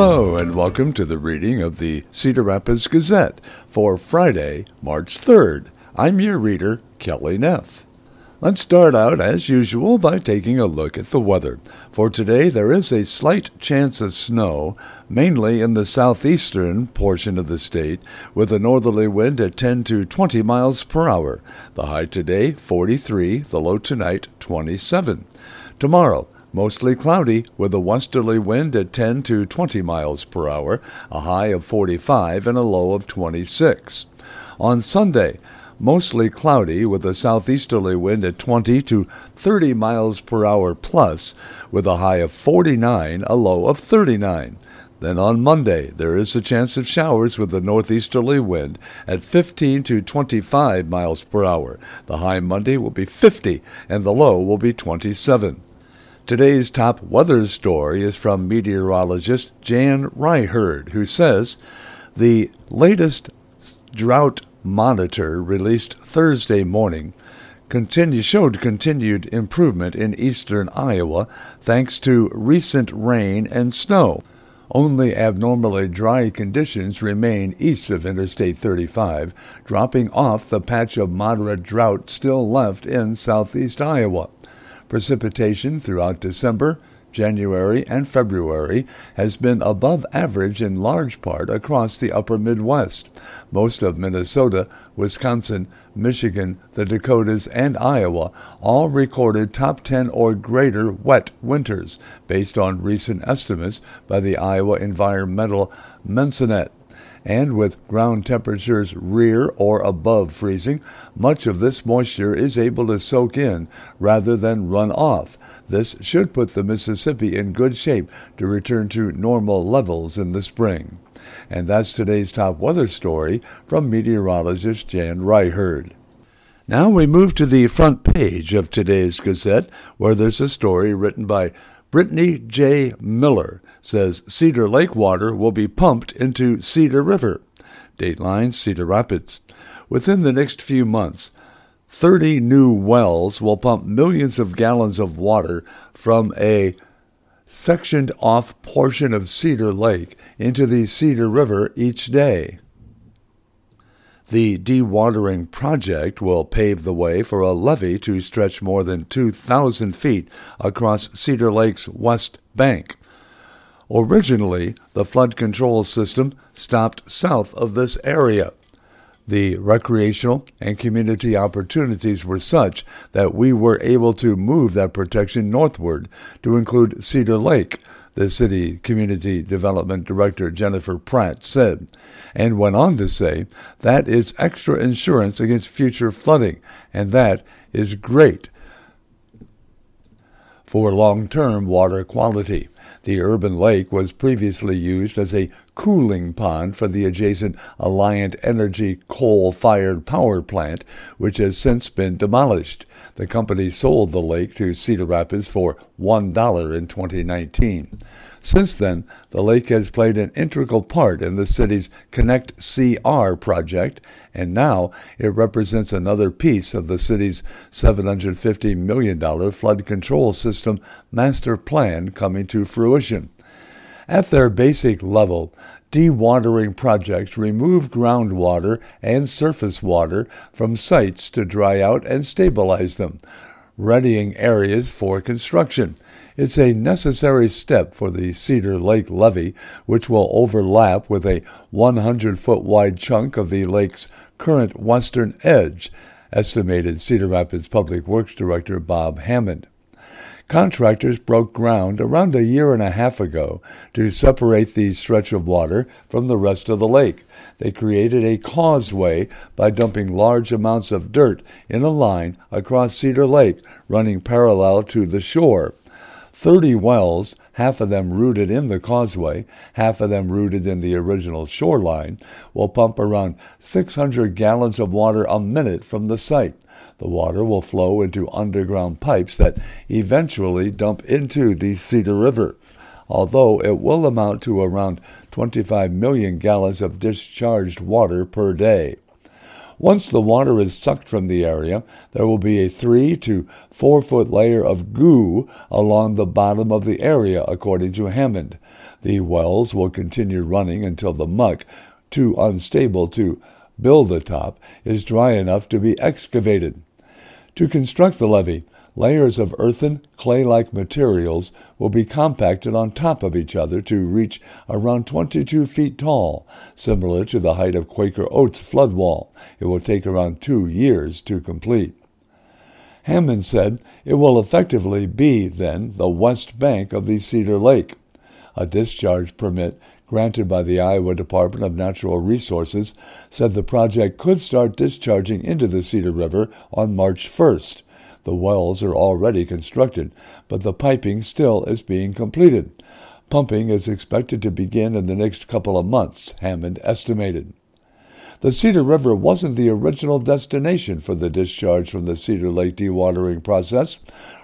Hello, and welcome to the reading of the Cedar Rapids Gazette for Friday, March 3rd. I'm your reader, Kelly Neff. Let's start out, as usual, by taking a look at the weather. For today, there is a slight chance of snow, mainly in the southeastern portion of the state, with a northerly wind at 10 to 20 miles per hour. The high today, 43, the low tonight, 27. Tomorrow, Mostly cloudy with a westerly wind at 10 to 20 miles per hour, a high of 45 and a low of 26. On Sunday, mostly cloudy with a southeasterly wind at 20 to 30 miles per hour plus, with a high of 49, a low of 39. Then on Monday, there is a chance of showers with a northeasterly wind at 15 to 25 miles per hour. The high Monday will be 50 and the low will be 27. Today's top weather story is from meteorologist Jan Ryherd, who says the latest drought monitor released Thursday morning continue, showed continued improvement in eastern Iowa thanks to recent rain and snow. Only abnormally dry conditions remain east of Interstate 35, dropping off the patch of moderate drought still left in southeast Iowa. Precipitation throughout December, January, and February has been above average in large part across the upper Midwest. Most of Minnesota, Wisconsin, Michigan, the Dakotas, and Iowa all recorded top 10 or greater wet winters, based on recent estimates by the Iowa Environmental Mesonet and with ground temperatures rear or above freezing, much of this moisture is able to soak in rather than run off. This should put the Mississippi in good shape to return to normal levels in the spring. And that's today's top weather story from meteorologist Jan Ryherd. Now we move to the front page of today's Gazette, where there's a story written by Brittany J. Miller says Cedar Lake water will be pumped into Cedar River. Dateline Cedar Rapids. Within the next few months, 30 new wells will pump millions of gallons of water from a sectioned off portion of Cedar Lake into the Cedar River each day. The dewatering project will pave the way for a levee to stretch more than 2,000 feet across Cedar Lake's west bank. Originally, the flood control system stopped south of this area. The recreational and community opportunities were such that we were able to move that protection northward to include Cedar Lake, the city community development director Jennifer Pratt said, and went on to say that is extra insurance against future flooding, and that is great for long term water quality. The urban lake was previously used as a cooling pond for the adjacent Alliant Energy coal fired power plant, which has since been demolished. The company sold the lake to Cedar Rapids for $1 in 2019. Since then, the lake has played an integral part in the city's Connect CR project, and now it represents another piece of the city's $750 million flood control system master plan coming to fruition. At their basic level, dewatering projects remove groundwater and surface water from sites to dry out and stabilize them, readying areas for construction. It's a necessary step for the Cedar Lake levee, which will overlap with a 100 foot wide chunk of the lake's current western edge, estimated Cedar Rapids Public Works Director Bob Hammond. Contractors broke ground around a year and a half ago to separate the stretch of water from the rest of the lake. They created a causeway by dumping large amounts of dirt in a line across Cedar Lake running parallel to the shore. 30 wells, half of them rooted in the causeway, half of them rooted in the original shoreline, will pump around 600 gallons of water a minute from the site. The water will flow into underground pipes that eventually dump into the Cedar River, although it will amount to around 25 million gallons of discharged water per day. Once the water is sucked from the area, there will be a three to four foot layer of goo along the bottom of the area, according to Hammond. The wells will continue running until the muck, too unstable to build the top, is dry enough to be excavated. To construct the levee, layers of earthen, clay like materials will be compacted on top of each other to reach around 22 feet tall, similar to the height of Quaker Oats flood wall. It will take around two years to complete. Hammond said it will effectively be, then, the west bank of the Cedar Lake. A discharge permit granted by the Iowa Department of Natural Resources said the project could start discharging into the Cedar River on March 1st. The wells are already constructed, but the piping still is being completed. Pumping is expected to begin in the next couple of months, Hammond estimated. The Cedar River wasn't the original destination for the discharge from the Cedar Lake dewatering process.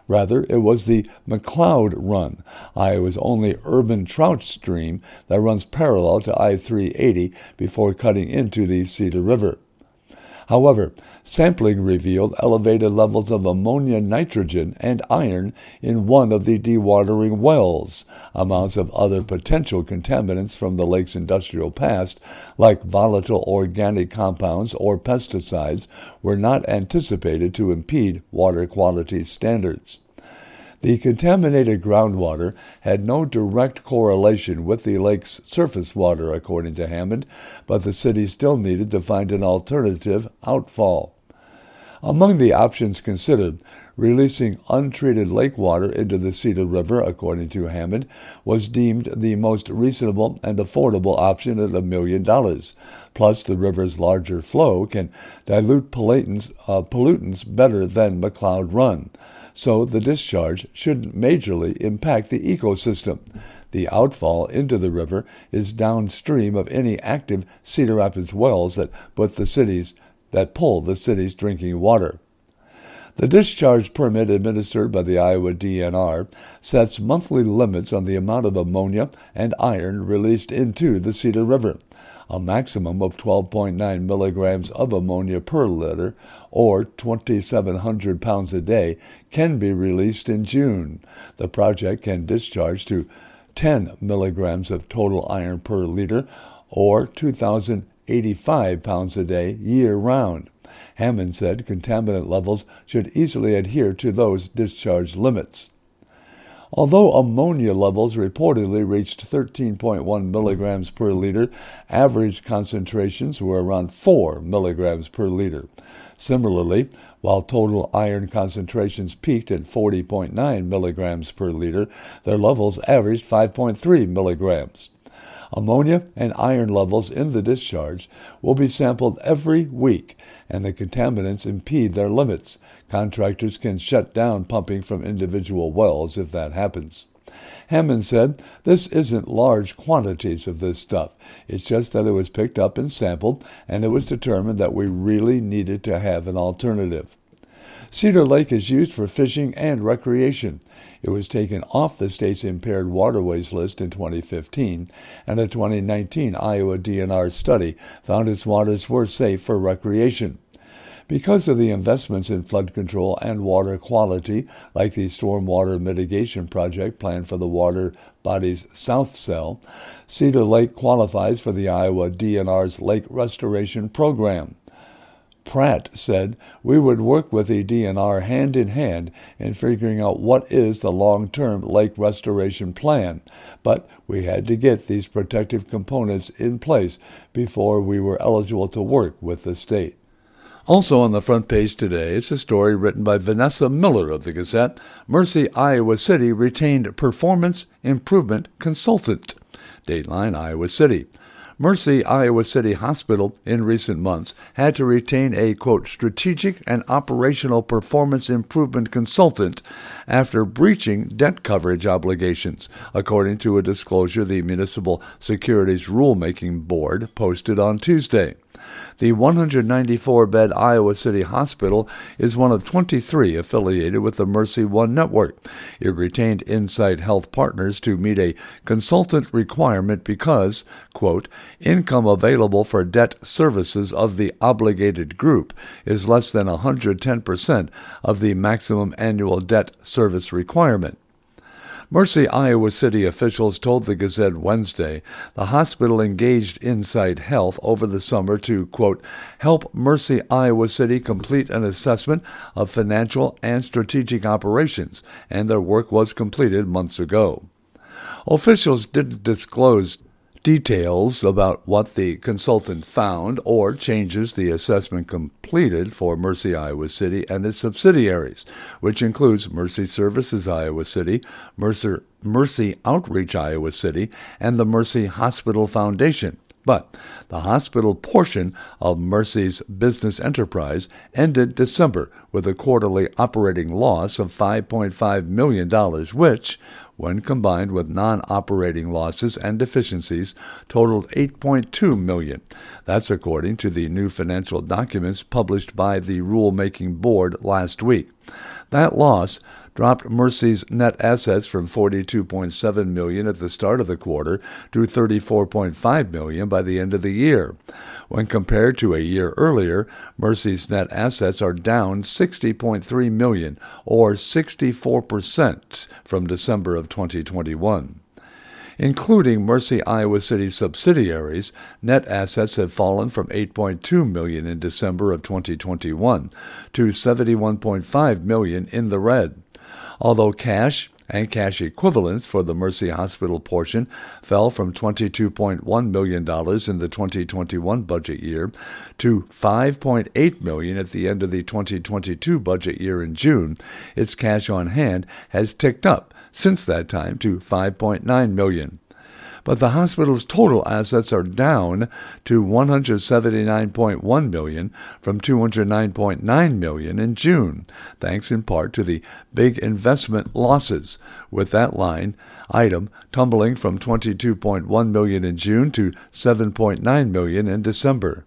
Rather, it was the McLoud Run, Iowa's only urban trout stream that runs parallel to I 380 before cutting into the Cedar River. However, sampling revealed elevated levels of ammonia nitrogen and iron in one of the dewatering wells. Amounts of other potential contaminants from the lake's industrial past, like volatile organic compounds or pesticides, were not anticipated to impede water quality standards. The contaminated groundwater had no direct correlation with the lake's surface water, according to Hammond, but the city still needed to find an alternative outfall. Among the options considered, releasing untreated lake water into the Cedar River, according to Hammond, was deemed the most reasonable and affordable option at a million dollars. Plus, the river's larger flow can dilute pollutants, uh, pollutants better than McLoud Run so the discharge shouldn't majorly impact the ecosystem. The outfall into the river is downstream of any active Cedar Rapids wells that put the cities that pull the city's drinking water. The discharge permit administered by the Iowa DNR sets monthly limits on the amount of ammonia and iron released into the Cedar River a maximum of 12.9 milligrams of ammonia per liter, or 2,700 pounds a day, can be released in June. The project can discharge to 10 milligrams of total iron per liter, or 2,085 pounds a day year round. Hammond said contaminant levels should easily adhere to those discharge limits. Although ammonia levels reportedly reached 13.1 milligrams per liter, average concentrations were around 4 milligrams per liter. Similarly, while total iron concentrations peaked at 40.9 milligrams per liter, their levels averaged 5.3 milligrams. Ammonia and iron levels in the discharge will be sampled every week, and the contaminants impede their limits. Contractors can shut down pumping from individual wells if that happens. Hammond said, This isn't large quantities of this stuff. It's just that it was picked up and sampled, and it was determined that we really needed to have an alternative. Cedar Lake is used for fishing and recreation. It was taken off the state's impaired waterways list in 2015, and a 2019 Iowa DNR study found its waters were safe for recreation. Because of the investments in flood control and water quality, like the stormwater mitigation project planned for the water body's south cell, Cedar Lake qualifies for the Iowa DNR's Lake Restoration Program. Pratt said, We would work with the DNR hand in hand in figuring out what is the long term lake restoration plan, but we had to get these protective components in place before we were eligible to work with the state. Also on the front page today is a story written by Vanessa Miller of the Gazette. Mercy, Iowa City retained performance improvement consultant. Dateline, Iowa City. Mercy Iowa City Hospital in recent months had to retain a quote strategic and operational performance improvement consultant after breaching debt coverage obligations, according to a disclosure the Municipal Securities Rulemaking Board posted on Tuesday. The 194 bed Iowa City Hospital is one of 23 affiliated with the Mercy One network. It retained Insight Health Partners to meet a consultant requirement because, quote, income available for debt services of the obligated group is less than 110% of the maximum annual debt service requirement. Mercy Iowa City officials told the Gazette Wednesday the hospital engaged Insight Health over the summer to, quote, help Mercy Iowa City complete an assessment of financial and strategic operations, and their work was completed months ago. Officials didn't disclose details about what the consultant found or changes the assessment completed for Mercy Iowa City and its subsidiaries, which includes Mercy Services Iowa City, Mercy, Mercy Outreach Iowa City, and the Mercy Hospital Foundation. But the hospital portion of Mercy's business enterprise ended December with a quarterly operating loss of $5.5 million, which, when combined with non-operating losses and deficiencies, totaled 8.2 million. That's according to the new financial documents published by the rulemaking board last week. That loss dropped Mercy's net assets from 42.7 million at the start of the quarter to 34.5 million by the end of the year. When compared to a year earlier, Mercy's net assets are down 60.3 million or 64% from December of 2021 including Mercy Iowa City subsidiaries, net assets have fallen from 8.2 million in December of 2021 to 71.5 million in the red although cash and cash equivalents for the Mercy Hospital portion fell from $22.1 million in the 2021 budget year to 5.8 million at the end of the 2022 budget year in June. Its cash on hand has ticked up since that time to $5.9 million but the hospital's total assets are down to 179.1 million from 209.9 million in June, thanks in part to the big investment losses, with that line item tumbling from 22.1 million in June to 7.9 million in December.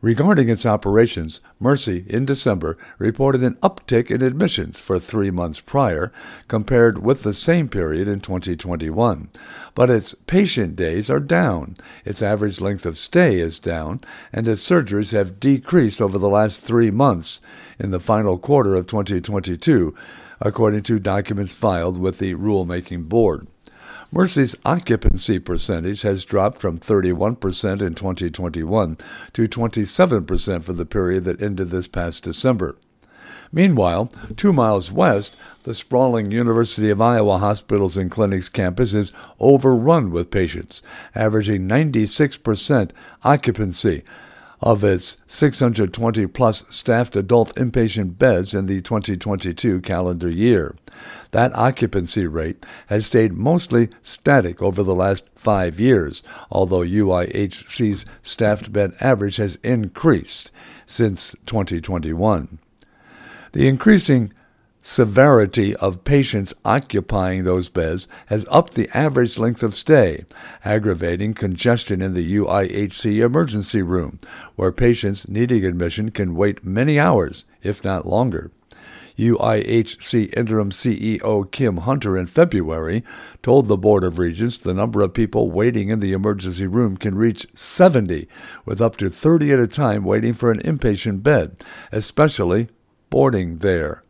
Regarding its operations, Mercy, in December, reported an uptick in admissions for three months prior compared with the same period in 2021. But its patient days are down, its average length of stay is down, and its surgeries have decreased over the last three months in the final quarter of 2022, according to documents filed with the rulemaking board. Mercy's occupancy percentage has dropped from 31% in 2021 to 27% for the period that ended this past December. Meanwhile, two miles west, the sprawling University of Iowa Hospitals and Clinics campus is overrun with patients, averaging 96% occupancy, of its 620 plus staffed adult inpatient beds in the 2022 calendar year. That occupancy rate has stayed mostly static over the last five years, although UIHC's staffed bed average has increased since 2021. The increasing severity of patients occupying those beds has upped the average length of stay, aggravating congestion in the UIHC emergency room, where patients needing admission can wait many hours, if not longer. UIHC interim CEO Kim Hunter in February told the Board of Regents the number of people waiting in the emergency room can reach 70, with up to 30 at a time waiting for an inpatient bed, especially boarding there.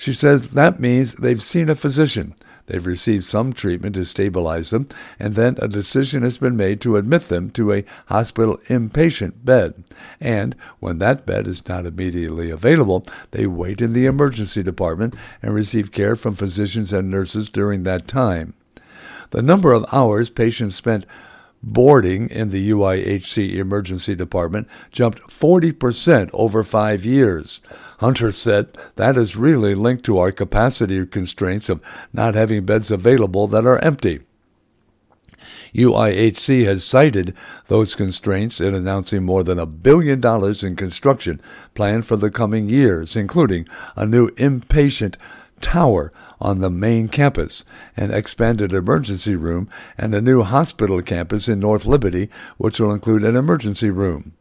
She says that means they've seen a physician, they've received some treatment to stabilize them, and then a decision has been made to admit them to a hospital inpatient bed. And when that bed is not immediately available, they wait in the emergency department and receive care from physicians and nurses during that time. The number of hours patients spent boarding in the UIHC emergency department jumped 40% over five years. Hunter said that is really linked to our capacity constraints of not having beds available that are empty. UIHC has cited those constraints in announcing more than a billion dollars in construction planned for the coming years, including a new inpatient tower on the main campus, an expanded emergency room, and a new hospital campus in North Liberty, which will include an emergency room.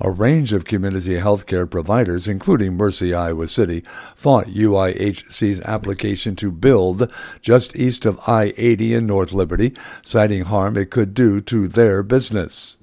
A range of community health care providers, including Mercy Iowa City, fought UIHC's application to build just east of I 80 in North Liberty, citing harm it could do to their business.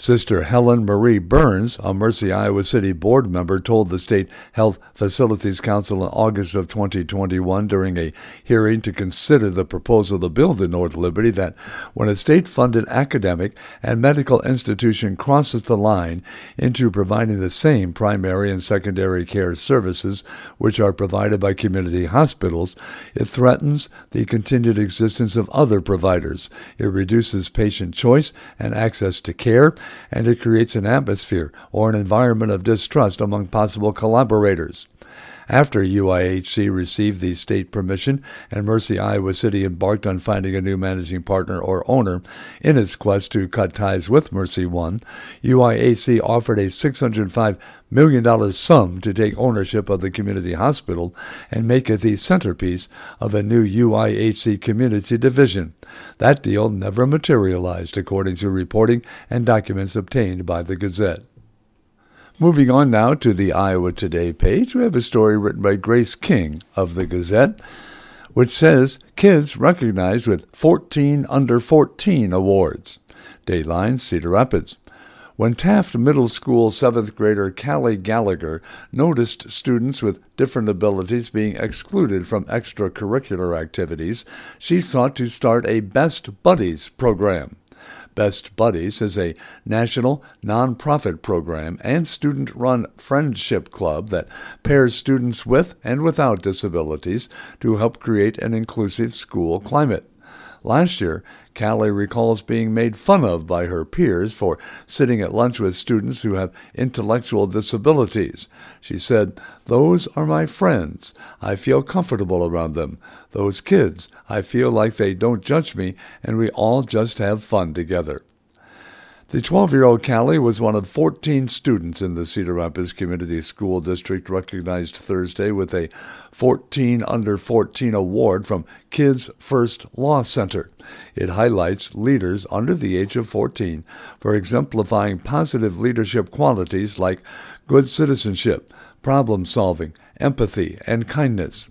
Sister Helen Marie Burns, a Mercy Iowa City board member, told the State Health Facilities Council in August of 2021 during a hearing to consider the proposal to build in North Liberty that when a state funded academic and medical institution crosses the line into providing the same primary and secondary care services which are provided by community hospitals, it threatens the continued existence of other providers. It reduces patient choice and access to care and it creates an atmosphere or an environment of distrust among possible collaborators. After UIHC received the state permission and Mercy Iowa City embarked on finding a new managing partner or owner in its quest to cut ties with Mercy One, UIHC offered a $605 million sum to take ownership of the community hospital and make it the centerpiece of a new UIHC community division. That deal never materialized, according to reporting and documents obtained by the Gazette. Moving on now to the Iowa Today page, we have a story written by Grace King of the Gazette, which says kids recognized with 14 under 14 awards. Dateline, Cedar Rapids. When Taft Middle School seventh grader Callie Gallagher noticed students with different abilities being excluded from extracurricular activities, she sought to start a Best Buddies program. Best Buddies is a national nonprofit program and student run friendship club that pairs students with and without disabilities to help create an inclusive school climate. Last year, Callie recalls being made fun of by her peers for sitting at lunch with students who have intellectual disabilities. She said, Those are my friends. I feel comfortable around them. Those kids, I feel like they don't judge me, and we all just have fun together. The 12 year old Callie was one of 14 students in the Cedar Rapids Community School District recognized Thursday with a 14 Under 14 award from Kids First Law Center. It highlights leaders under the age of 14 for exemplifying positive leadership qualities like good citizenship, problem solving, empathy, and kindness.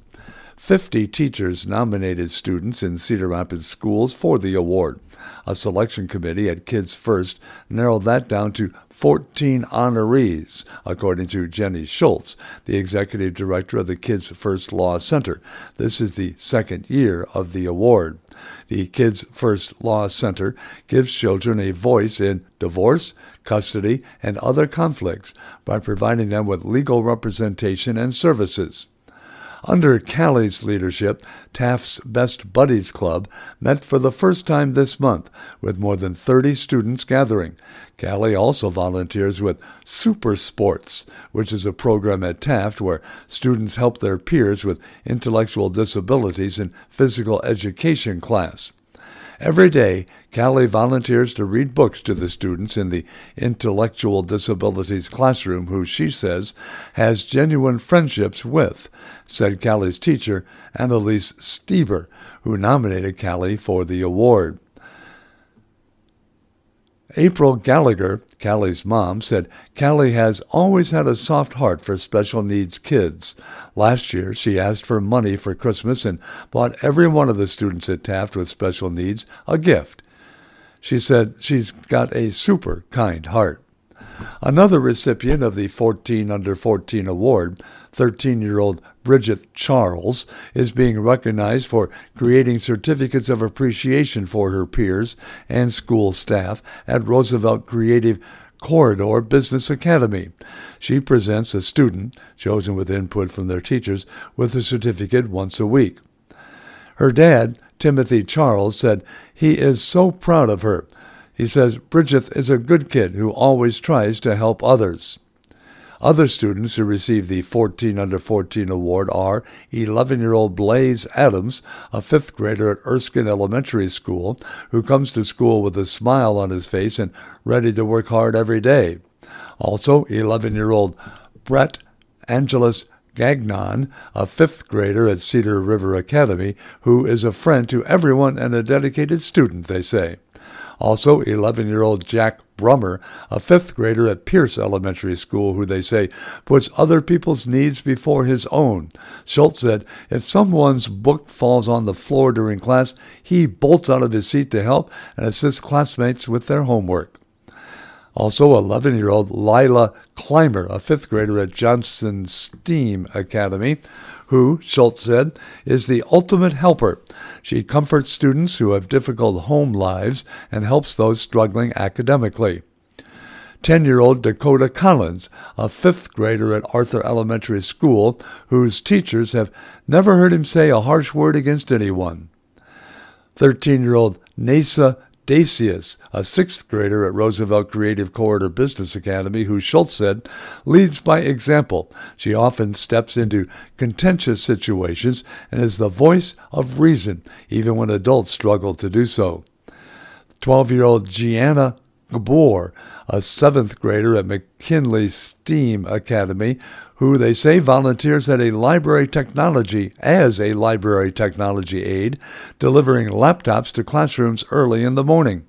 50 teachers nominated students in Cedar Rapids schools for the award. A selection committee at Kids First narrowed that down to 14 honorees, according to Jenny Schultz, the executive director of the Kids First Law Center. This is the second year of the award. The Kids First Law Center gives children a voice in divorce, custody, and other conflicts by providing them with legal representation and services. Under Callie's leadership, Taft's Best Buddies Club met for the first time this month, with more than 30 students gathering. Callie also volunteers with Super Sports, which is a program at Taft where students help their peers with intellectual disabilities in physical education class. Every day, Callie volunteers to read books to the students in the intellectual disabilities classroom, who she says has genuine friendships with, said Callie's teacher, Annalise Stieber, who nominated Callie for the award. April Gallagher, Callie's mom, said Callie has always had a soft heart for special needs kids. Last year, she asked for money for Christmas and bought every one of the students at Taft with special needs a gift. She said she's got a super kind heart. Another recipient of the 14 Under 14 award, 13 year old Bridget Charles, is being recognized for creating certificates of appreciation for her peers and school staff at Roosevelt Creative Corridor Business Academy. She presents a student, chosen with input from their teachers, with a certificate once a week. Her dad, Timothy Charles, said he is so proud of her. He says Bridget is a good kid who always tries to help others. Other students who received the 14 Under 14 award are 11 year old Blaze Adams, a fifth grader at Erskine Elementary School, who comes to school with a smile on his face and ready to work hard every day. Also, 11 year old Brett Angelus Gagnon, a fifth grader at Cedar River Academy, who is a friend to everyone and a dedicated student, they say. Also, 11 year old Jack Brummer, a fifth grader at Pierce Elementary School, who they say puts other people's needs before his own. Schultz said, If someone's book falls on the floor during class, he bolts out of his seat to help and assists classmates with their homework. Also, 11 year old Lila Clymer, a fifth grader at Johnson STEAM Academy, who, Schultz said, is the ultimate helper. She comforts students who have difficult home lives and helps those struggling academically. 10 year old Dakota Collins, a fifth grader at Arthur Elementary School, whose teachers have never heard him say a harsh word against anyone. 13 year old Nasa Dacius, a sixth grader at Roosevelt Creative Corridor Business Academy, who Schultz said leads by example. She often steps into contentious situations and is the voice of reason, even when adults struggle to do so. 12 year old Gianna Gabor, a seventh grader at McKinley STEAM Academy, who they say volunteers at a library technology as a library technology aide, delivering laptops to classrooms early in the morning.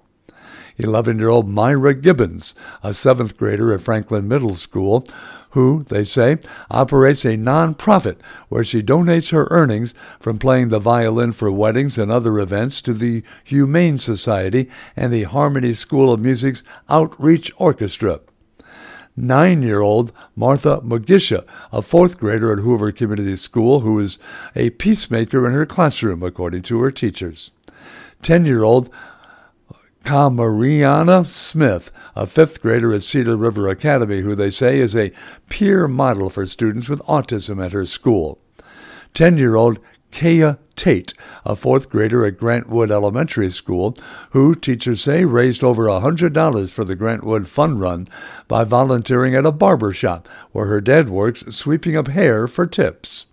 11 year old Myra Gibbons, a seventh grader at Franklin Middle School, who, they say, operates a nonprofit where she donates her earnings from playing the violin for weddings and other events to the Humane Society and the Harmony School of Music's Outreach Orchestra nine year old Martha Magisha, a fourth grader at Hoover Community School, who is a peacemaker in her classroom, according to her teachers. Ten year old Kamariana Smith, a fifth grader at Cedar River Academy, who they say is a peer model for students with autism at her school. Ten year old Kaya Tate, a fourth grader at Grantwood Elementary School, who, teachers say, raised over $100 for the Grantwood Fun Run by volunteering at a barber shop where her dad works sweeping up hair for tips.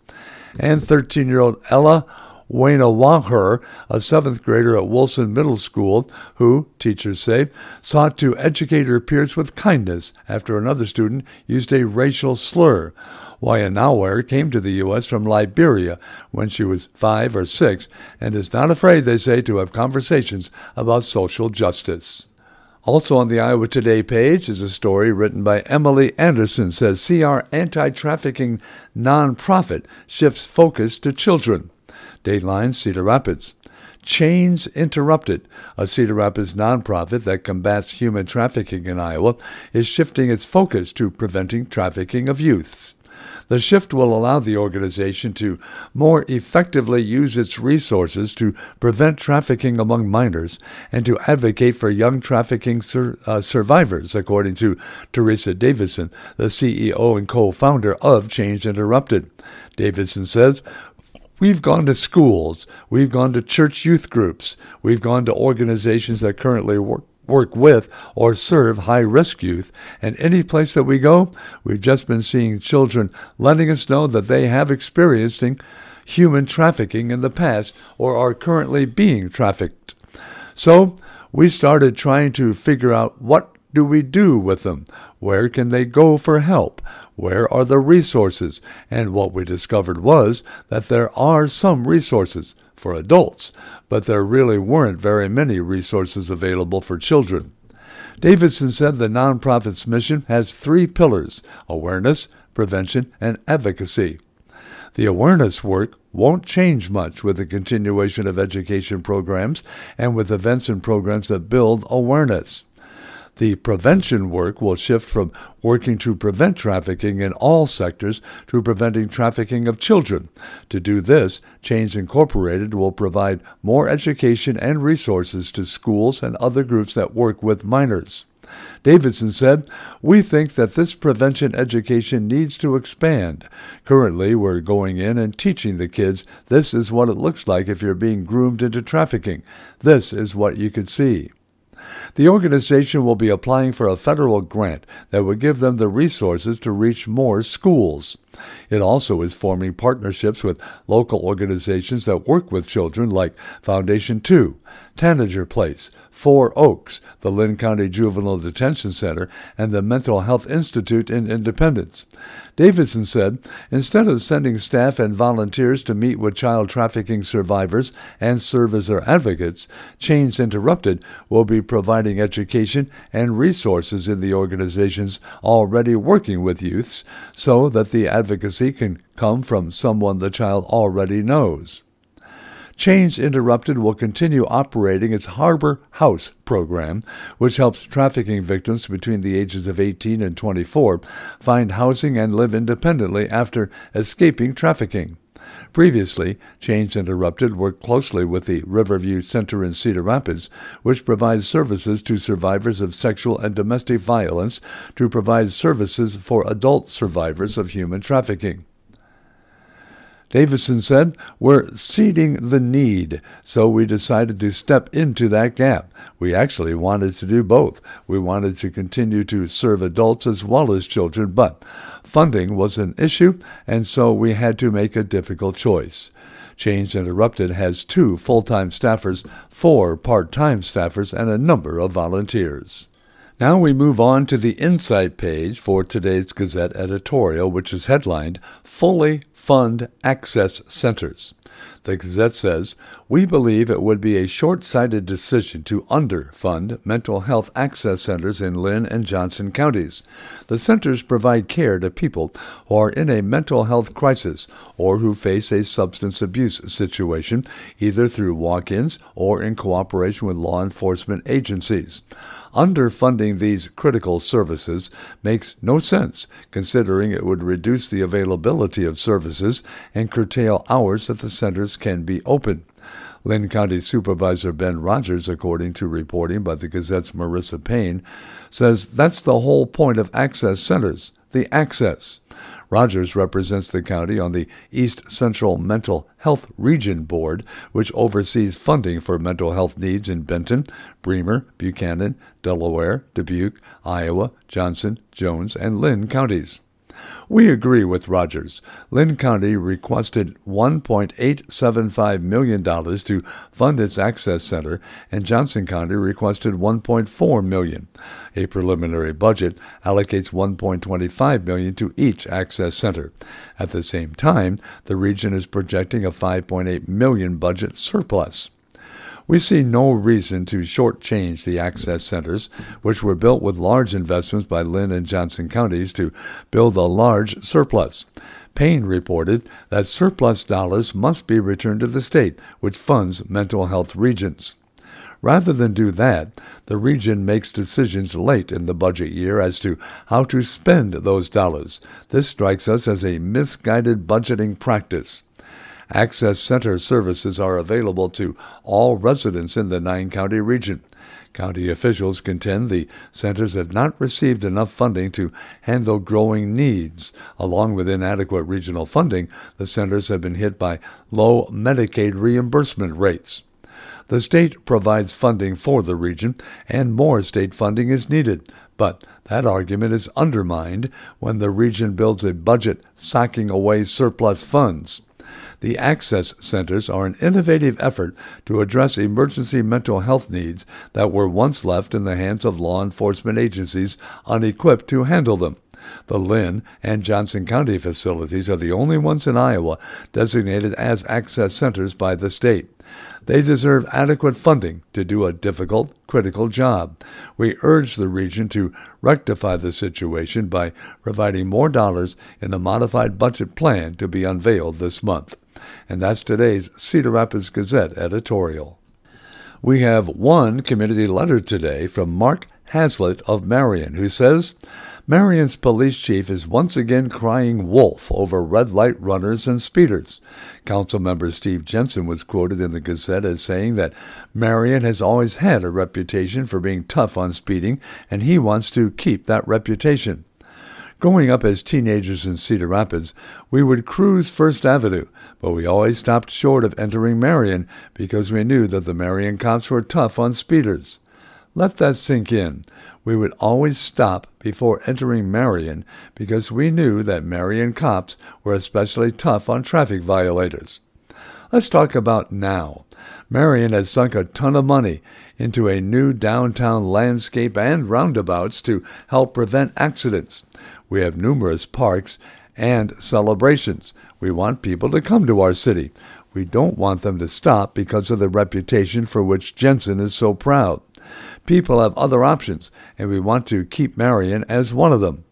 And 13 year old Ella Wayna Waher, a seventh grader at Wilson Middle School, who, teachers say, sought to educate her peers with kindness after another student used a racial slur. Wayanaware came to the U.S. from Liberia when she was five or six and is not afraid, they say, to have conversations about social justice. Also on the Iowa Today page is a story written by Emily Anderson says CR anti-trafficking nonprofit shifts focus to children. Dateline Cedar Rapids. Chains Interrupted, a Cedar Rapids nonprofit that combats human trafficking in Iowa, is shifting its focus to preventing trafficking of youths. The shift will allow the organization to more effectively use its resources to prevent trafficking among minors and to advocate for young trafficking sur- uh, survivors, according to Teresa Davidson, the CEO and co founder of Chains Interrupted. Davidson says, We've gone to schools, we've gone to church youth groups, we've gone to organizations that currently work work with or serve high risk youth. And any place that we go, we've just been seeing children letting us know that they have experienced human trafficking in the past or are currently being trafficked. So we started trying to figure out what do we do with them? Where can they go for help? Where are the resources? And what we discovered was that there are some resources for adults, but there really weren't very many resources available for children. Davidson said the nonprofit's mission has three pillars awareness, prevention, and advocacy. The awareness work won't change much with the continuation of education programs and with events and programs that build awareness. The prevention work will shift from working to prevent trafficking in all sectors to preventing trafficking of children. To do this, Change Incorporated will provide more education and resources to schools and other groups that work with minors. Davidson said, We think that this prevention education needs to expand. Currently, we're going in and teaching the kids this is what it looks like if you're being groomed into trafficking. This is what you could see. The organization will be applying for a federal grant that would give them the resources to reach more schools. It also is forming partnerships with local organizations that work with children like Foundation 2, Tanager Place, Four Oaks, the Linn County Juvenile Detention Center, and the Mental Health Institute in Independence. Davidson said, instead of sending staff and volunteers to meet with child trafficking survivors and serve as their advocates, Chains Interrupted will be providing education and resources in the organizations already working with youths so that the advocacy can come from someone the child already knows. Chains Interrupted will continue operating its Harbor House program, which helps trafficking victims between the ages of 18 and 24 find housing and live independently after escaping trafficking. Previously, Chains Interrupted worked closely with the Riverview Center in Cedar Rapids, which provides services to survivors of sexual and domestic violence to provide services for adult survivors of human trafficking. Davidson said, We're seeding the need, so we decided to step into that gap. We actually wanted to do both. We wanted to continue to serve adults as well as children, but funding was an issue, and so we had to make a difficult choice. Chains Interrupted has two full time staffers, four part time staffers, and a number of volunteers. Now we move on to the insight page for today's Gazette editorial, which is headlined Fully Fund Access Centers. The Gazette says, We believe it would be a short sighted decision to underfund mental health access centers in Linn and Johnson counties. The centers provide care to people who are in a mental health crisis or who face a substance abuse situation, either through walk ins or in cooperation with law enforcement agencies. Underfunding these critical services makes no sense, considering it would reduce the availability of services and curtail hours that the centers can be open. Linn County Supervisor Ben Rogers, according to reporting by the Gazette's Marissa Payne, says that's the whole point of access centers the access. Rogers represents the county on the East Central Mental Health Region Board, which oversees funding for mental health needs in Benton, Bremer, Buchanan, Delaware, Dubuque, Iowa, Johnson, Jones, and Linn counties. We agree with Rogers. Linn County requested $1.875 million to fund its access center, and Johnson County requested 1.4 million. A preliminary budget allocates 1.25 million to each access center. At the same time, the region is projecting a 5.8 million budget surplus. We see no reason to shortchange the access centers, which were built with large investments by Linn and Johnson counties to build a large surplus. Payne reported that surplus dollars must be returned to the state, which funds mental health regions. Rather than do that, the region makes decisions late in the budget year as to how to spend those dollars. This strikes us as a misguided budgeting practice. Access Center services are available to all residents in the nine county region. County officials contend the centers have not received enough funding to handle growing needs. Along with inadequate regional funding, the centers have been hit by low Medicaid reimbursement rates. The state provides funding for the region, and more state funding is needed. But that argument is undermined when the region builds a budget socking away surplus funds. The Access Centers are an innovative effort to address emergency mental health needs that were once left in the hands of law enforcement agencies unequipped to handle them. The Linn and Johnson County facilities are the only ones in Iowa designated as access centers by the state. They deserve adequate funding to do a difficult, critical job. We urge the region to rectify the situation by providing more dollars in the modified budget plan to be unveiled this month. And that's today's Cedar Rapids Gazette editorial. We have one community letter today from Mark Hazlitt of Marion, who says, Marion's police chief is once again crying wolf over red light runners and speeders. Councilmember Steve Jensen was quoted in the Gazette as saying that Marion has always had a reputation for being tough on speeding, and he wants to keep that reputation. Growing up as teenagers in Cedar Rapids, we would cruise First Avenue, but we always stopped short of entering Marion because we knew that the Marion cops were tough on speeders. Let that sink in. We would always stop before entering Marion because we knew that Marion cops were especially tough on traffic violators. Let's talk about now. Marion has sunk a ton of money into a new downtown landscape and roundabouts to help prevent accidents. We have numerous parks and celebrations. We want people to come to our city. We don't want them to stop because of the reputation for which Jensen is so proud. People have other options, and we want to keep Marion as one of them.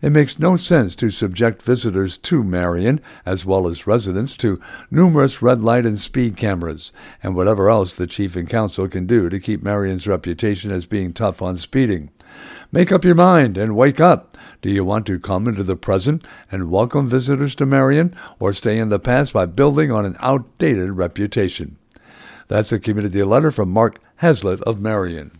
It makes no sense to subject visitors to Marion, as well as residents, to numerous red light and speed cameras, and whatever else the chief and council can do to keep Marion's reputation as being tough on speeding. Make up your mind and wake up. Do you want to come into the present and welcome visitors to Marion, or stay in the past by building on an outdated reputation? That's a community letter from Mark Hazlitt of Marion.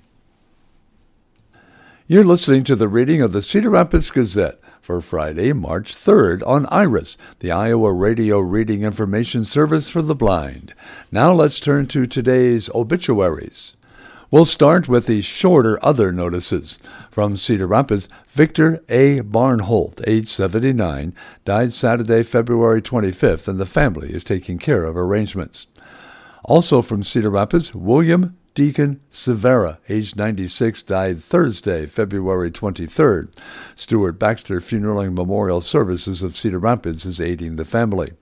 You're listening to the reading of the Cedar Rapids Gazette for Friday, March 3rd on IRIS, the Iowa Radio Reading Information Service for the Blind. Now let's turn to today's obituaries. We'll start with the shorter other notices. From Cedar Rapids, Victor A. Barnholt, age 79, died Saturday, February 25th, and the family is taking care of arrangements. Also from Cedar Rapids, William Deacon Severa, age 96, died Thursday, February 23rd. Stewart Baxter Funeral and Memorial Services of Cedar Rapids is aiding the family.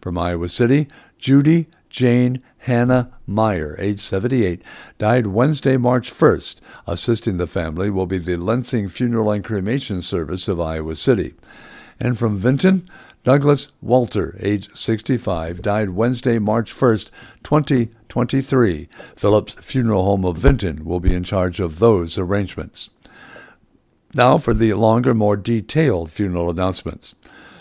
From Iowa City, Judy Jane Hannah Meyer, age 78, died Wednesday, March 1st. Assisting the family will be the Lensing Funeral and Cremation Service of Iowa City. And from Vinton, Douglas Walter, age 65, died Wednesday, March 1st, 2023. Phillips Funeral Home of Vinton will be in charge of those arrangements. Now for the longer, more detailed funeral announcements.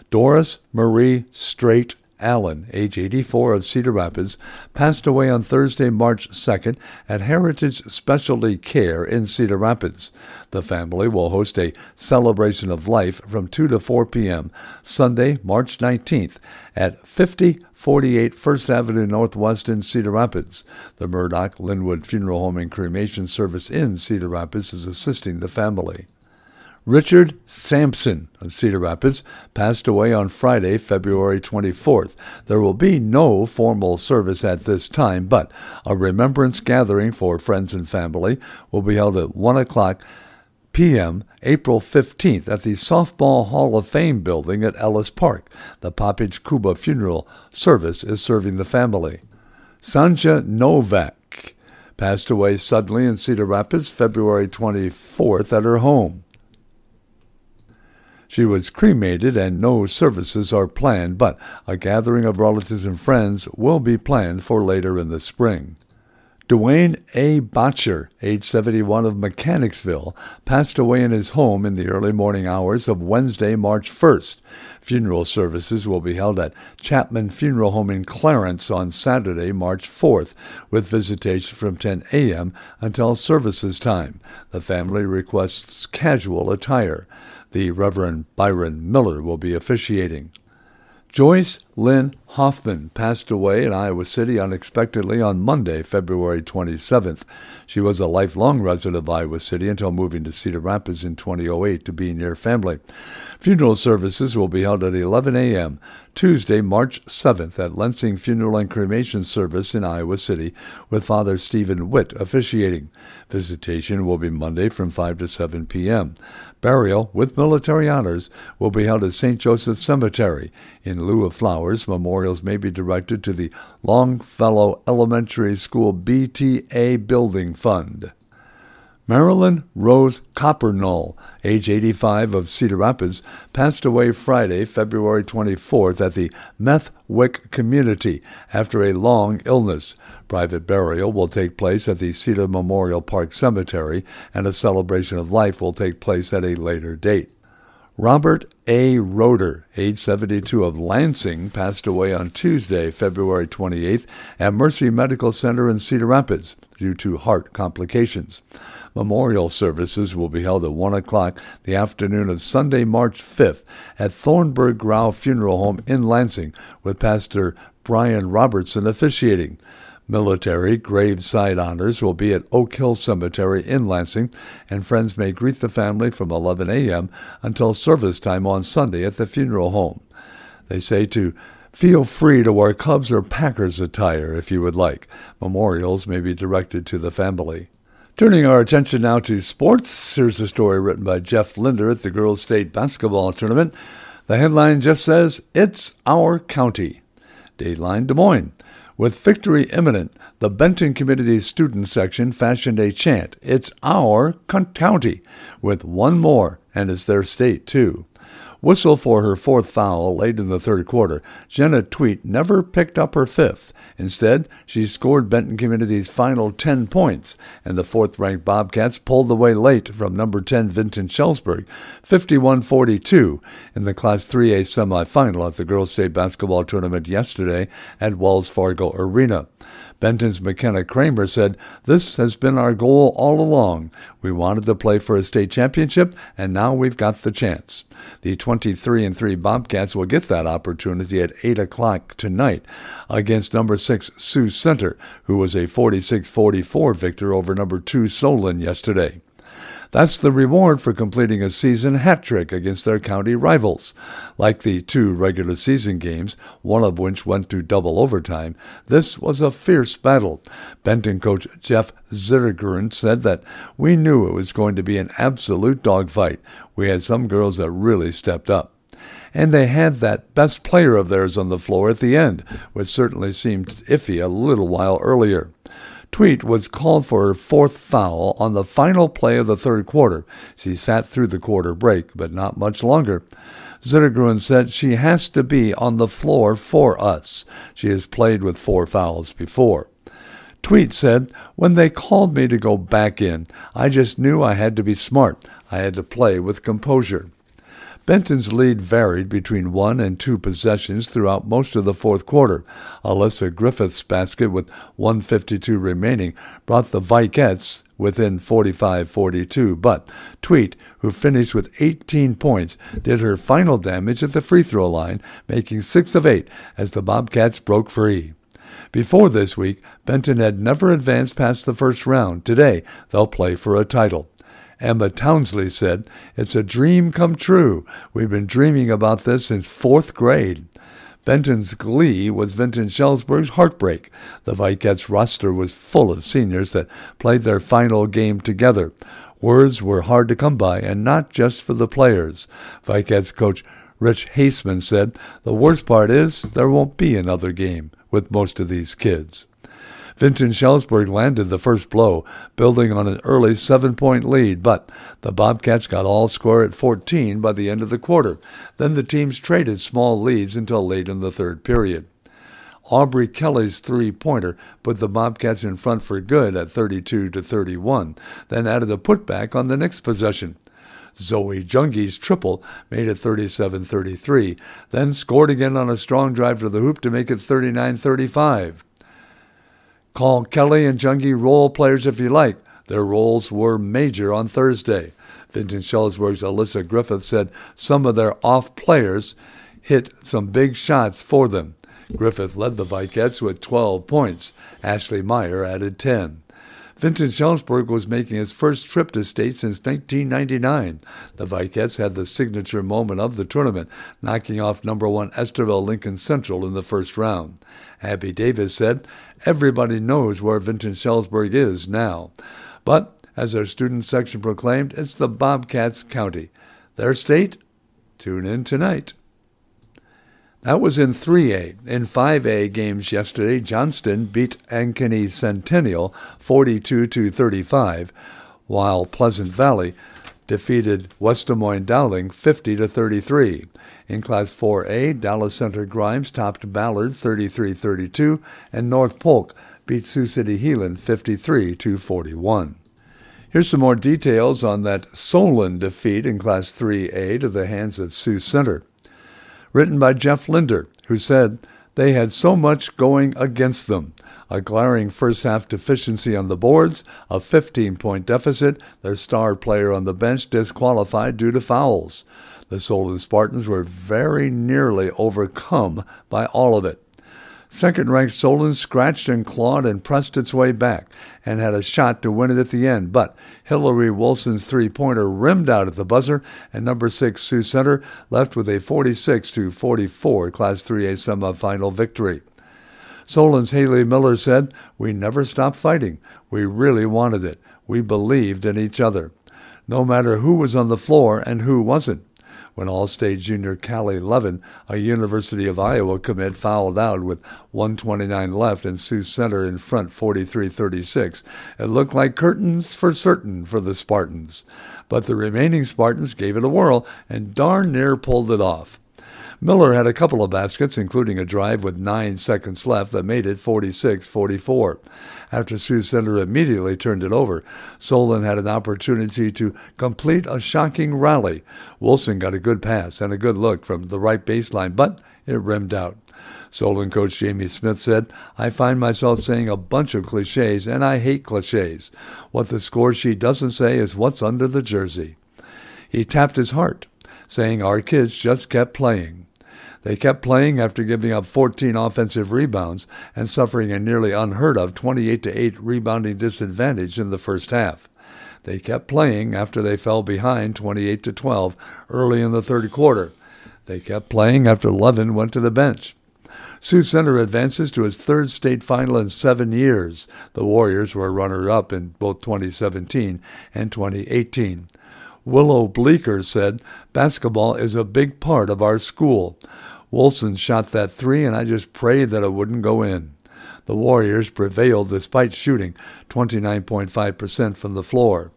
Doris Marie Straight Allen, age 84 of Cedar Rapids, passed away on Thursday, March 2nd at Heritage Specialty Care in Cedar Rapids. The family will host a celebration of life from 2 to 4 p.m. Sunday, March 19th at 5048 First Avenue Northwest in Cedar Rapids. The Murdoch Linwood Funeral Home and Cremation Service in Cedar Rapids is assisting the family. Richard Sampson of Cedar Rapids passed away on Friday, February 24th. There will be no formal service at this time, but a remembrance gathering for friends and family will be held at 1 o'clock p.m. April 15th at the Softball Hall of Fame building at Ellis Park. The Poppage Kuba funeral service is serving the family. Sanja Novak passed away suddenly in Cedar Rapids February 24th at her home. She was cremated and no services are planned, but a gathering of relatives and friends will be planned for later in the spring. Dwayne A. Botcher, age 71 of Mechanicsville, passed away in his home in the early morning hours of Wednesday, March 1st. Funeral services will be held at Chapman Funeral Home in Clarence on Saturday, March 4th, with visitation from 10 a.m. until services time. The family requests casual attire. The Reverend Byron Miller will be officiating. Joyce Lynn Hoffman passed away in Iowa City unexpectedly on Monday, February 27th. She was a lifelong resident of Iowa City until moving to Cedar Rapids in 2008 to be near family. Funeral services will be held at 11 a.m. Tuesday, March 7th at Lensing Funeral and Cremation Service in Iowa City with Father Stephen Witt officiating. Visitation will be Monday from 5 to 7 p.m. Burial with military honors will be held at St. Joseph Cemetery. In lieu of flowers, memorials may be directed to the Longfellow Elementary School BTA Building Fund. Marilyn Rose Coppernull, age 85 of Cedar Rapids, passed away Friday, February 24th at the Methwick community after a long illness. Private burial will take place at the Cedar Memorial Park Cemetery, and a celebration of life will take place at a later date. Robert A. Roeder, age 72 of Lansing, passed away on Tuesday, February 28th at Mercy Medical Center in Cedar Rapids due to heart complications. Memorial services will be held at 1 o'clock the afternoon of Sunday, March 5th at Thornburg Grau Funeral Home in Lansing with Pastor Brian Robertson officiating. Military graveside honors will be at Oak Hill Cemetery in Lansing, and friends may greet the family from 11 a.m. until service time on Sunday at the funeral home. They say to feel free to wear Cubs or Packers attire if you would like. Memorials may be directed to the family. Turning our attention now to sports, here's a story written by Jeff Linder at the Girls State Basketball Tournament. The headline just says, It's Our County. Dateline Des Moines. With victory imminent, the Benton Community Student Section fashioned a chant, It's Our County, with one more, and it's their state, too. Whistle for her fourth foul late in the third quarter. Jenna Tweet never picked up her fifth. Instead, she scored Benton Community's final 10 points, and the fourth ranked Bobcats pulled away late from number 10 Vinton Shellsburg, 51 42, in the Class 3A semifinal at the Girls State Basketball Tournament yesterday at Wells Fargo Arena. Benton's McKenna Kramer said, This has been our goal all along. We wanted to play for a state championship, and now we've got the chance. The 23 and 3 Bobcats will get that opportunity at 8 o'clock tonight against number 6 Sioux Center, who was a 46 44 victor over number 2 Solon yesterday. That's the reward for completing a season hat trick against their county rivals. Like the two regular season games, one of which went to double overtime, this was a fierce battle. Benton coach Jeff Zittergren said that we knew it was going to be an absolute dogfight. We had some girls that really stepped up and they had that best player of theirs on the floor at the end, which certainly seemed iffy a little while earlier. Tweet was called for her fourth foul on the final play of the third quarter. She sat through the quarter break, but not much longer. Zettergruen said she has to be on the floor for us. She has played with four fouls before. Tweet said, When they called me to go back in, I just knew I had to be smart. I had to play with composure. Benton's lead varied between one and two possessions throughout most of the fourth quarter. Alyssa Griffith's basket with 152 remaining brought the Vikettes within 45-42, but Tweet, who finished with 18 points, did her final damage at the free throw line, making 6 of 8 as the Bobcats broke free. Before this week, Benton had never advanced past the first round. Today, they'll play for a title. Emma Townsley said, It's a dream come true. We've been dreaming about this since fourth grade. Benton's glee was Vinton Shellsburg's heartbreak. The Vikettes roster was full of seniors that played their final game together. Words were hard to come by, and not just for the players. Vikettes coach Rich Haseman said, The worst part is there won't be another game with most of these kids. Vinton Shellsburg landed the first blow, building on an early seven point lead, but the Bobcats got all score at 14 by the end of the quarter. Then the teams traded small leads until late in the third period. Aubrey Kelly's three-pointer put the Bobcats in front for good at 32 to 31, then added a putback on the next possession. Zoe Jungi's triple made it 37-33, then scored again on a strong drive to the hoop to make it 39-35. Call Kelly and Jungi role players if you like. Their roles were major on Thursday. Vinton Shellsburg's Alyssa Griffith said some of their off players hit some big shots for them. Griffith led the Vikettes with 12 points. Ashley Meyer added 10. Vinton Shellsburg was making his first trip to state since 1999. The Vikettes had the signature moment of the tournament, knocking off number one Estherville Lincoln Central in the first round. Abby Davis said, Everybody knows where Vincent Shellsburg is now. But, as our student section proclaimed, it's the Bobcats County. Their state? Tune in tonight. That was in 3A. In 5A games yesterday, Johnston beat Ankeny Centennial 42 to 35, while Pleasant Valley defeated West Des Moines Dowling 50 to 33. In Class 4A, Dallas Center Grimes topped Ballard 33-32, and North Polk beat Sioux City Heelan 53 to 41. Here's some more details on that Solon defeat in Class 3A to the hands of Sioux Center written by Jeff Linder, who said they had so much going against them. A glaring first half deficiency on the boards, a 15 point deficit, their star player on the bench disqualified due to fouls. The Solon Spartans were very nearly overcome by all of it. Second-ranked Solon scratched and clawed and pressed its way back and had a shot to win it at the end, but Hillary Wilson's three-pointer rimmed out at the buzzer, and number six Sioux Center left with a 46-44 Class 3A semifinal victory. Solon's Haley Miller said, We never stopped fighting. We really wanted it. We believed in each other. No matter who was on the floor and who wasn't when All-State junior Callie Levin, a University of Iowa commit, fouled out with 129 left and Sioux Center in front 43-36. It looked like curtains for certain for the Spartans. But the remaining Spartans gave it a whirl and darn near pulled it off. Miller had a couple of baskets, including a drive with nine seconds left that made it 46-44. After Sioux Center immediately turned it over, Solon had an opportunity to complete a shocking rally. Wilson got a good pass and a good look from the right baseline, but it rimmed out. Solon coach Jamie Smith said, I find myself saying a bunch of cliches, and I hate cliches. What the score sheet doesn't say is what's under the jersey. He tapped his heart, saying our kids just kept playing. They kept playing after giving up 14 offensive rebounds and suffering a nearly unheard of 28 8 rebounding disadvantage in the first half. They kept playing after they fell behind 28 12 early in the third quarter. They kept playing after Levin went to the bench. Sioux Center advances to its third state final in seven years. The Warriors were runner-up in both 2017 and 2018. Willow Bleeker said, Basketball is a big part of our school. Wilson shot that three, and I just prayed that it wouldn't go in. The Warriors prevailed despite shooting 29.5% from the floor.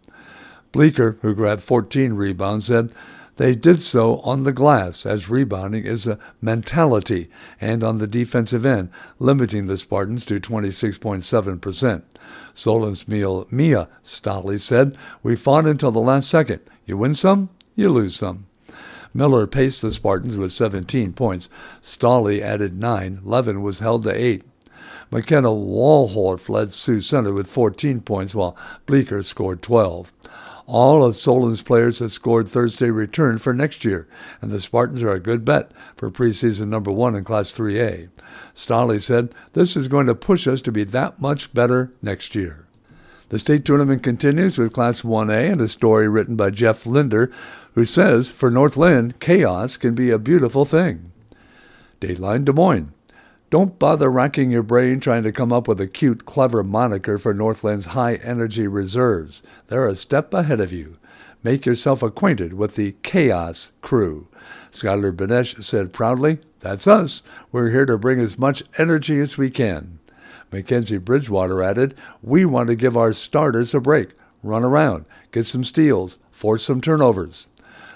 Bleeker, who grabbed 14 rebounds, said they did so on the glass, as rebounding is a mentality, and on the defensive end, limiting the Spartans to 26.7%. Solon's Mia Stolley said, We fought until the last second. You win some, you lose some. Miller paced the Spartans with 17 points. Stolley added 9. Levin was held to 8. McKenna Walhorf led Sioux Center with 14 points, while Bleeker scored 12. All of Solon's players that scored Thursday returned for next year, and the Spartans are a good bet for preseason number one in Class 3A. Stolley said, This is going to push us to be that much better next year. The state tournament continues with Class 1A and a story written by Jeff Linder, who says for North Linn, chaos can be a beautiful thing. Dateline Des Moines. Don't bother racking your brain trying to come up with a cute, clever moniker for North Linn's high energy reserves. They're a step ahead of you. Make yourself acquainted with the Chaos Crew. Skylar Benesh said proudly, That's us. We're here to bring as much energy as we can. Mackenzie Bridgewater added, We want to give our starters a break. Run around, get some steals, force some turnovers.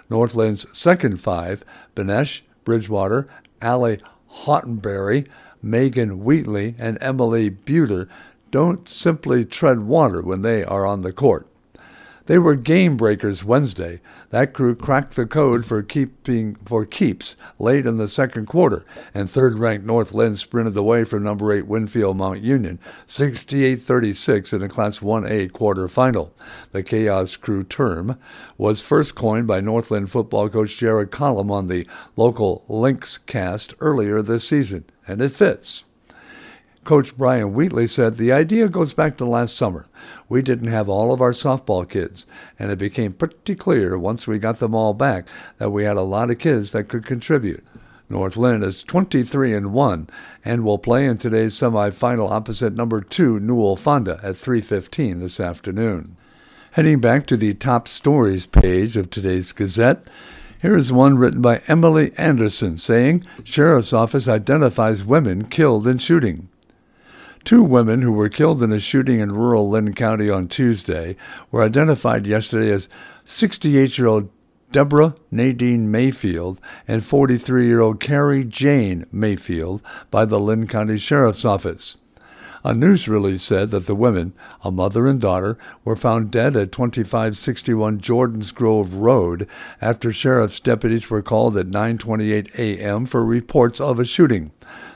North Linn's second five, Benesh, Bridgewater, Allie Hautenberry, Megan Wheatley, and Emily Buter, don't simply tread water when they are on the court. They were game breakers Wednesday. That crew cracked the code for keeping for keeps late in the second quarter, and third-ranked North Linn sprinted away from number 8 Winfield Mount Union 68-36 in the Class 1A quarterfinal. The Chaos Crew term was first coined by North Linn football coach Jared Collum on the local Lynx cast earlier this season, and it fits. Coach Brian Wheatley said the idea goes back to last summer. We didn't have all of our softball kids, and it became pretty clear once we got them all back that we had a lot of kids that could contribute. North Linn is 23 and 1 and will play in today's semifinal opposite number 2 Newell Fonda at 3:15 this afternoon. Heading back to the top stories page of today's Gazette, here is one written by Emily Anderson saying, Sheriff's Office identifies women killed in shooting. Two women who were killed in a shooting in rural Linn County on Tuesday were identified yesterday as 68 year old Deborah Nadine Mayfield and 43 year old Carrie Jane Mayfield by the Linn County Sheriff's Office. A news release said that the women, a mother and daughter, were found dead at 2561 Jordans Grove Road after sheriff's deputies were called at 9:28 a.m. for reports of a shooting.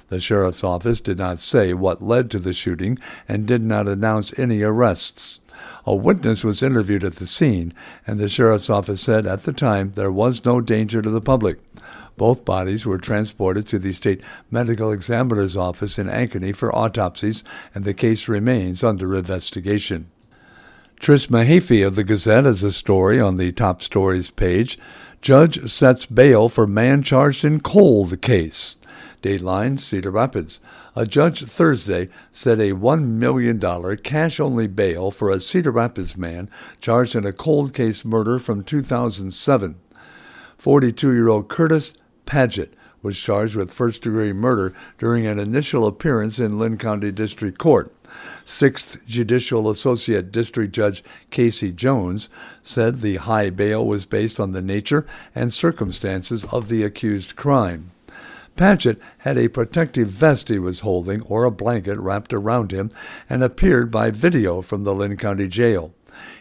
The sheriff's office did not say what led to the shooting and did not announce any arrests. A witness was interviewed at the scene, and the sheriff's office said at the time there was no danger to the public. Both bodies were transported to the state medical examiner's office in Ankeny for autopsies, and the case remains under investigation. Trish Mehaffey of the Gazette has a story on the top stories page. Judge sets bail for man charged in cold case. Dateline, Cedar Rapids. A judge Thursday set a $1 million cash only bail for a Cedar Rapids man charged in a cold case murder from 2007. 42 year old Curtis Paget was charged with first degree murder during an initial appearance in Linn County District Court. Sixth Judicial Associate District Judge Casey Jones said the high bail was based on the nature and circumstances of the accused crime. Paget had a protective vest he was holding or a blanket wrapped around him and appeared by video from the Linn County Jail.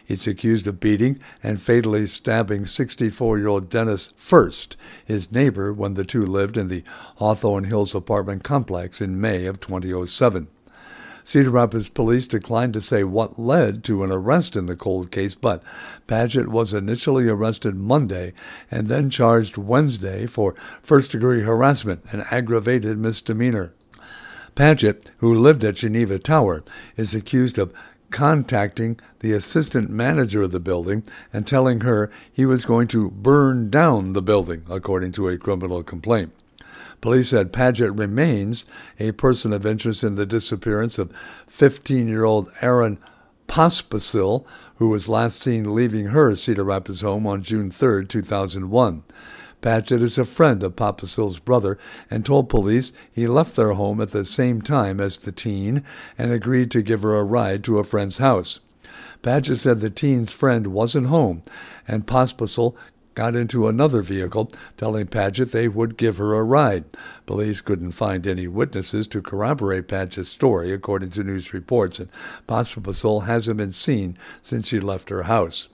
He's accused of beating and fatally stabbing 64 year old Dennis First, his neighbor when the two lived in the Hawthorne Hills apartment complex in May of 2007. Cedar Rapids police declined to say what led to an arrest in the cold case, but Paget was initially arrested Monday and then charged Wednesday for first degree harassment and aggravated misdemeanor. Paget, who lived at Geneva Tower, is accused of contacting the assistant manager of the building and telling her he was going to burn down the building, according to a criminal complaint. Police said Paget remains a person of interest in the disappearance of 15 year old Erin Pospisil, who was last seen leaving her Cedar Rapids home on June 3, 2001. Paget is a friend of Pospisil's brother and told police he left their home at the same time as the teen and agreed to give her a ride to a friend's house. Paget said the teen's friend wasn't home, and Pospisil got into another vehicle, telling Paget they would give her a ride. Police couldn't find any witnesses to corroborate Paget's story, according to news reports, and Pospisil hasn't been seen since she left her house.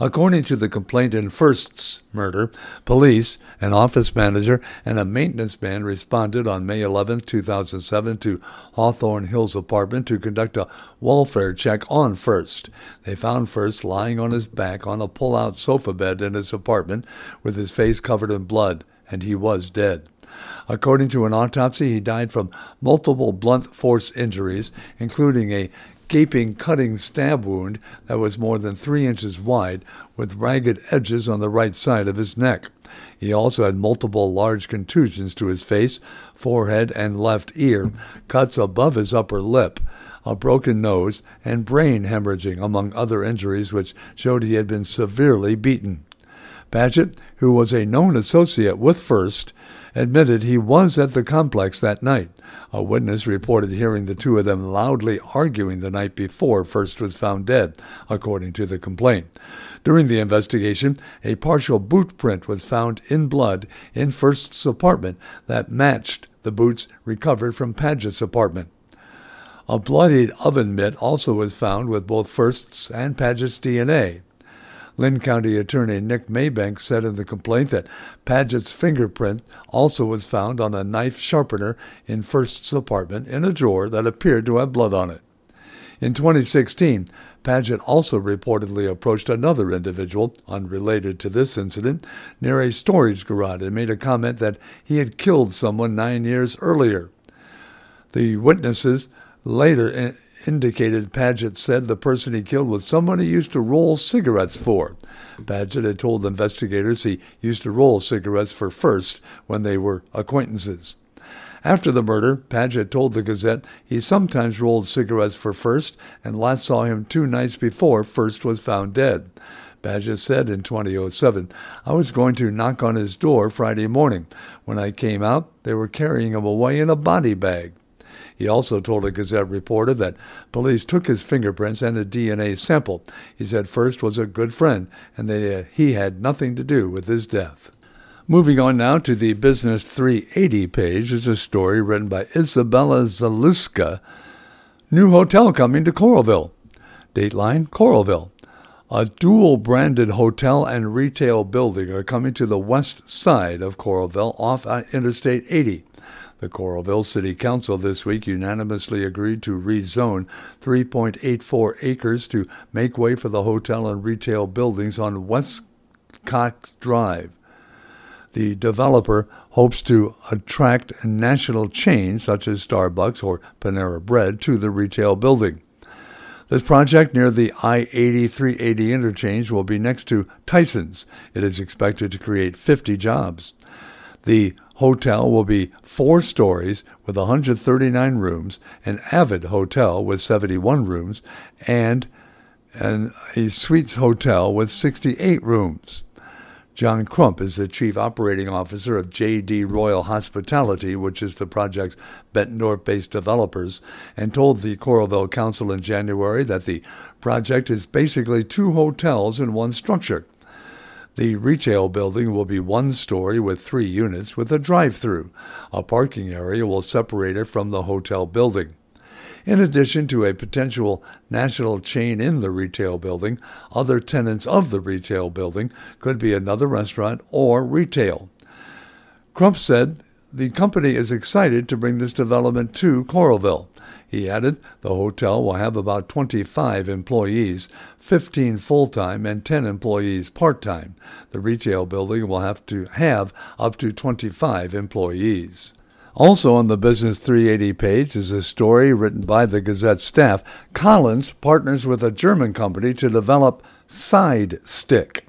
According to the complaint in First's murder, police, an office manager, and a maintenance man responded on May 11, 2007 to Hawthorne Hills apartment to conduct a welfare check on First. They found First lying on his back on a pull-out sofa bed in his apartment with his face covered in blood, and he was dead. According to an autopsy, he died from multiple blunt force injuries, including a gaping cutting stab wound that was more than three inches wide with ragged edges on the right side of his neck. He also had multiple large contusions to his face, forehead, and left ear, cuts above his upper lip, a broken nose, and brain hemorrhaging, among other injuries which showed he had been severely beaten. Paget, who was a known associate with First, admitted he was at the complex that night. A witness reported hearing the two of them loudly arguing the night before First was found dead, according to the complaint. During the investigation, a partial boot print was found in blood in First's apartment that matched the boots recovered from Paget's apartment. A bloodied oven mitt also was found with both First's and Paget's DNA. Linn County Attorney Nick Maybanks said in the complaint that Paget's fingerprint also was found on a knife sharpener in First's apartment in a drawer that appeared to have blood on it. In 2016, Paget also reportedly approached another individual, unrelated to this incident, near a storage garage and made a comment that he had killed someone nine years earlier. The witnesses later indicated Paget said the person he killed was someone he used to roll cigarettes for. Paget had told investigators he used to roll cigarettes for First when they were acquaintances. After the murder, Paget told the Gazette he sometimes rolled cigarettes for First and last saw him two nights before First was found dead. Paget said in 2007, I was going to knock on his door Friday morning. When I came out, they were carrying him away in a body bag. He also told a Gazette reporter that police took his fingerprints and a DNA sample. He said First was a good friend and that uh, he had nothing to do with his death. Moving on now to the Business 380 page is a story written by Izabela Zaluska. New hotel coming to Coralville. Dateline Coralville. A dual branded hotel and retail building are coming to the west side of Coralville off Interstate 80. The Coralville City Council this week unanimously agreed to rezone 3.84 acres to make way for the hotel and retail buildings on Westcott Drive. The developer hopes to attract national chains such as Starbucks or Panera Bread to the retail building. This project near the I 80 380 interchange will be next to Tyson's. It is expected to create 50 jobs. The hotel will be four stories with 139 rooms, an Avid hotel with 71 rooms, and an, a suites hotel with 68 rooms. John Crump is the Chief Operating Officer of JD Royal Hospitality, which is the project's Bettendorf based developers, and told the Coralville Council in January that the project is basically two hotels in one structure. The retail building will be one story with three units with a drive through. A parking area will separate it from the hotel building. In addition to a potential national chain in the retail building, other tenants of the retail building could be another restaurant or retail. Crump said the company is excited to bring this development to Coralville. He added the hotel will have about 25 employees, 15 full time and 10 employees part time. The retail building will have to have up to 25 employees. Also on the Business 380 page is a story written by the Gazette staff. Collins partners with a German company to develop Side Stick.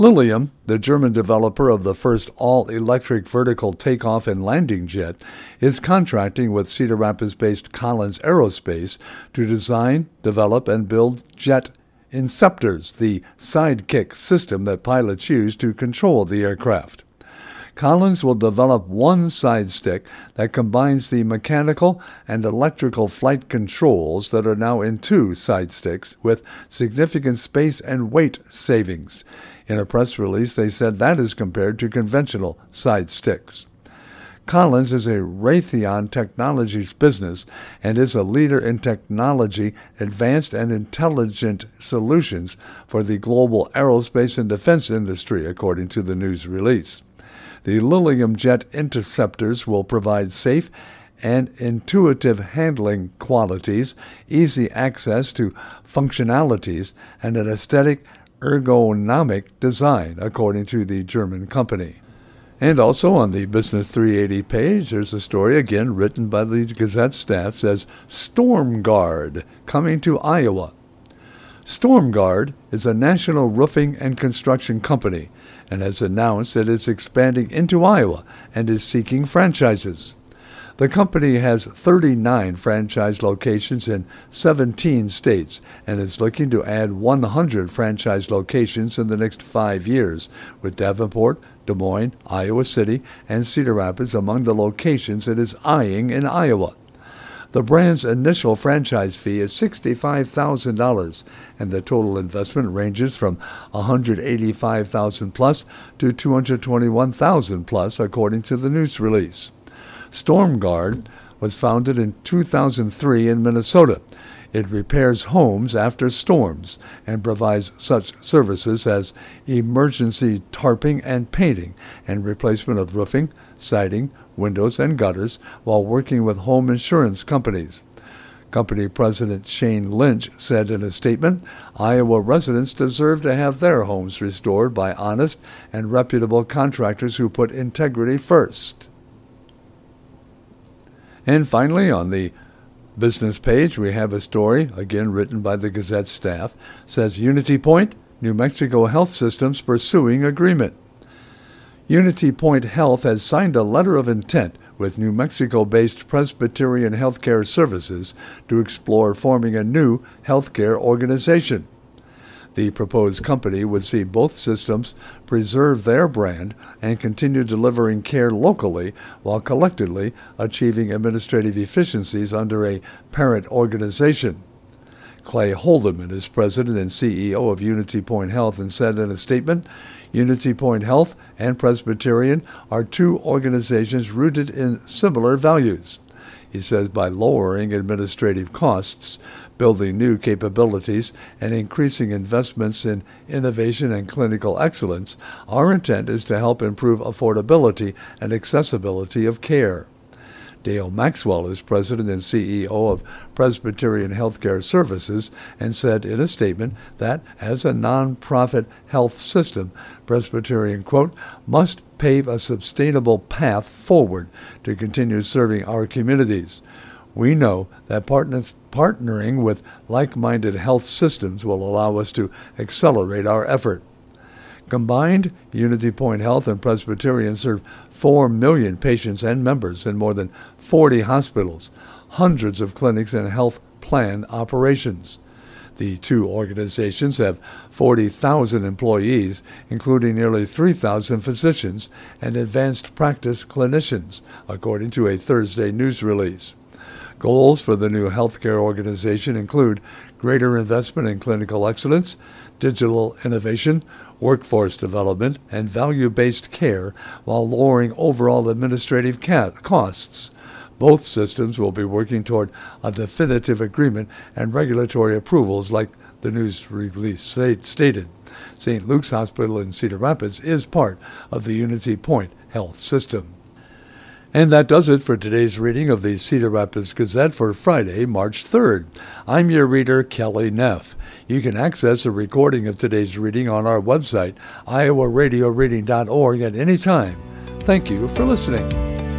Lilium, the German developer of the first all electric vertical takeoff and landing jet, is contracting with Cedar Rapids based Collins Aerospace to design, develop, and build jet inceptors, the side stick system that pilots use to control the aircraft. Collins will develop one side stick that combines the mechanical and electrical flight controls that are now in two side sticks with significant space and weight savings. In a press release, they said that is compared to conventional side sticks. Collins is a Raytheon Technologies business and is a leader in technology, advanced and intelligent solutions for the global aerospace and defense industry, according to the news release. The Lilium Jet interceptors will provide safe and intuitive handling qualities, easy access to functionalities, and an aesthetic ergonomic design, according to the German company. And also on the Business 380 page, there's a story again written by the Gazette staff says Storm Guard coming to Iowa. Storm Guard is a national roofing and construction company and has announced that it's expanding into Iowa and is seeking franchises. The company has 39 franchise locations in 17 states and is looking to add 100 franchise locations in the next five years, with Davenport, Des Moines, Iowa City, and Cedar Rapids among the locations it is eyeing in Iowa. The brand's initial franchise fee is $65,000, and the total investment ranges from 185,000 plus to 221,000 plus, according to the news release. StormGuard was founded in 2003 in Minnesota. It repairs homes after storms and provides such services as emergency tarping and painting and replacement of roofing, siding, windows, and gutters while working with home insurance companies. Company President Shane Lynch said in a statement Iowa residents deserve to have their homes restored by honest and reputable contractors who put integrity first. And finally, on the business page, we have a story, again written by the Gazette staff, says Unity Point, New Mexico Health Systems pursuing agreement. Unity Point Health has signed a letter of intent with New Mexico based Presbyterian Healthcare Services to explore forming a new healthcare organization. The proposed company would see both systems preserve their brand and continue delivering care locally while collectively achieving administrative efficiencies under a parent organization. Clay Holderman is president and CEO of Unity Point Health and said in a statement Unity Point Health and Presbyterian are two organizations rooted in similar values. He says by lowering administrative costs, building new capabilities, and increasing investments in innovation and clinical excellence, our intent is to help improve affordability and accessibility of care. Dale Maxwell is president and CEO of Presbyterian Healthcare Services and said in a statement that as a nonprofit health system, Presbyterian, quote, must pave a sustainable path forward to continue serving our communities. We know that partnering with like minded health systems will allow us to accelerate our effort. Combined, Unity Point Health and Presbyterian serve 4 million patients and members in more than 40 hospitals, hundreds of clinics, and health plan operations. The two organizations have 40,000 employees, including nearly 3,000 physicians and advanced practice clinicians, according to a Thursday news release. Goals for the new healthcare organization include greater investment in clinical excellence, digital innovation, workforce development, and value based care while lowering overall administrative costs. Both systems will be working toward a definitive agreement and regulatory approvals, like the news release stated. St. Luke's Hospital in Cedar Rapids is part of the Unity Point Health System. And that does it for today's reading of the Cedar Rapids Gazette for Friday, March 3rd. I'm your reader, Kelly Neff. You can access a recording of today's reading on our website, iowaradioreading.org, at any time. Thank you for listening.